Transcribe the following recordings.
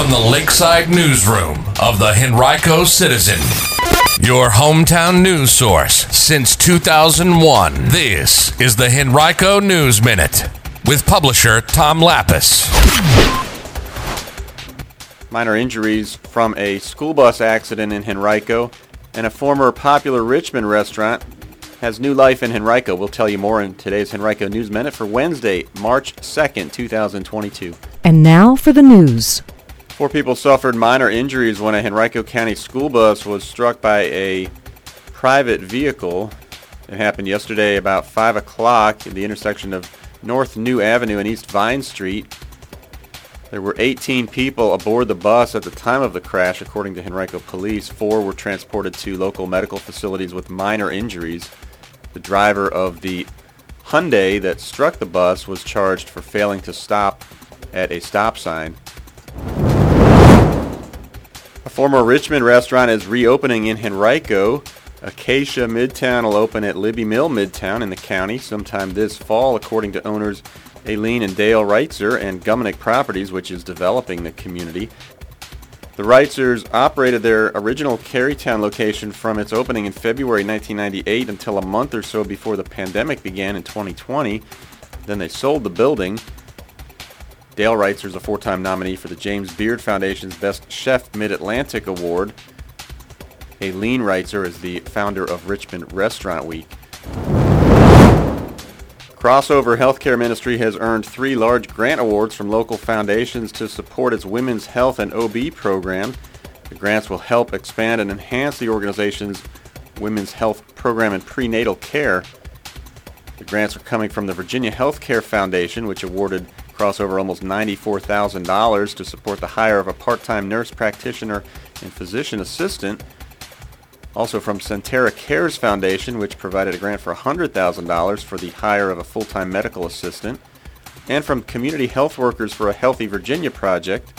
from the Lakeside Newsroom of the Henrico Citizen, your hometown news source since 2001. This is the Henrico News Minute with publisher Tom Lappas. Minor injuries from a school bus accident in Henrico and a former popular Richmond restaurant has new life in Henrico. We'll tell you more in today's Henrico News Minute for Wednesday, March 2nd, 2022. And now for the news. Four people suffered minor injuries when a Henrico County school bus was struck by a private vehicle. It happened yesterday about 5 o'clock at the intersection of North New Avenue and East Vine Street. There were 18 people aboard the bus at the time of the crash, according to Henrico Police. Four were transported to local medical facilities with minor injuries. The driver of the Hyundai that struck the bus was charged for failing to stop at a stop sign. A former Richmond restaurant is reopening in Henrico. Acacia Midtown will open at Libbie Mill Midtown in the county sometime this fall, according to owners Aileen and Dale Reitzer and Gumenick Properties, which is developing the community. The Reitzers operated their original Carytown location from its opening in February 1998 until a month or so before the pandemic began in 2020. Then they sold the building. Dale Reitzer is a four-time nominee for the James Beard Foundation's Best Chef Mid-Atlantic Award. Aileen Reitzer is the founder of Richmond Restaurant Week. Crossover Healthcare Ministry has earned three large grant awards from local foundations to support its women's health and OB program. The grants will help expand and enhance the organization's women's health program and prenatal care. The grants are coming from the Virginia Healthcare Foundation, which awarded Crossover almost $94,000 to support the hire of a part-time nurse practitioner and physician assistant. Also from Sentara Cares Foundation, which provided a grant for $100,000 for the hire of a full-time medical assistant. And from Community Health Workers for a Healthy Virginia project,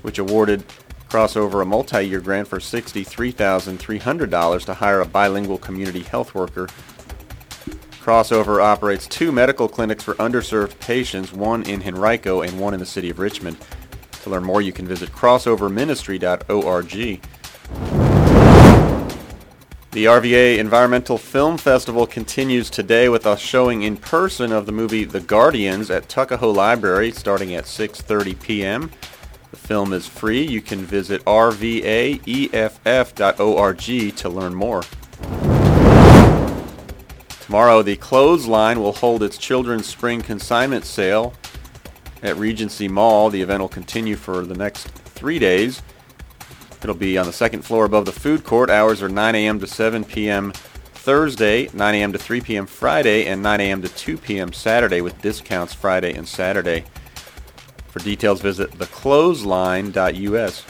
which awarded Crossover a multi-year grant for $63,300 to hire a bilingual community health worker. Crossover operates two medical clinics for underserved patients, one in Henrico and one in the city of Richmond. To learn more, you can visit crossoverministry.org. The RVA Environmental Film Festival continues today with a showing in person of the movie The Guardians at Tuckahoe Library starting at 6:30 p.m. The film is free. You can visit rvaeff.org to learn more. Tomorrow, the Clothesline will hold its Children's Spring Consignment Sale at Regency Mall. The event will continue for the next three days. It'll be on the second floor above the food court. Hours are 9 a.m. to 7 p.m. Thursday, 9 a.m. to 3 p.m. Friday, and 9 a.m. to 2 p.m. Saturday with discounts Friday and Saturday. For details, visit theclothesline.us.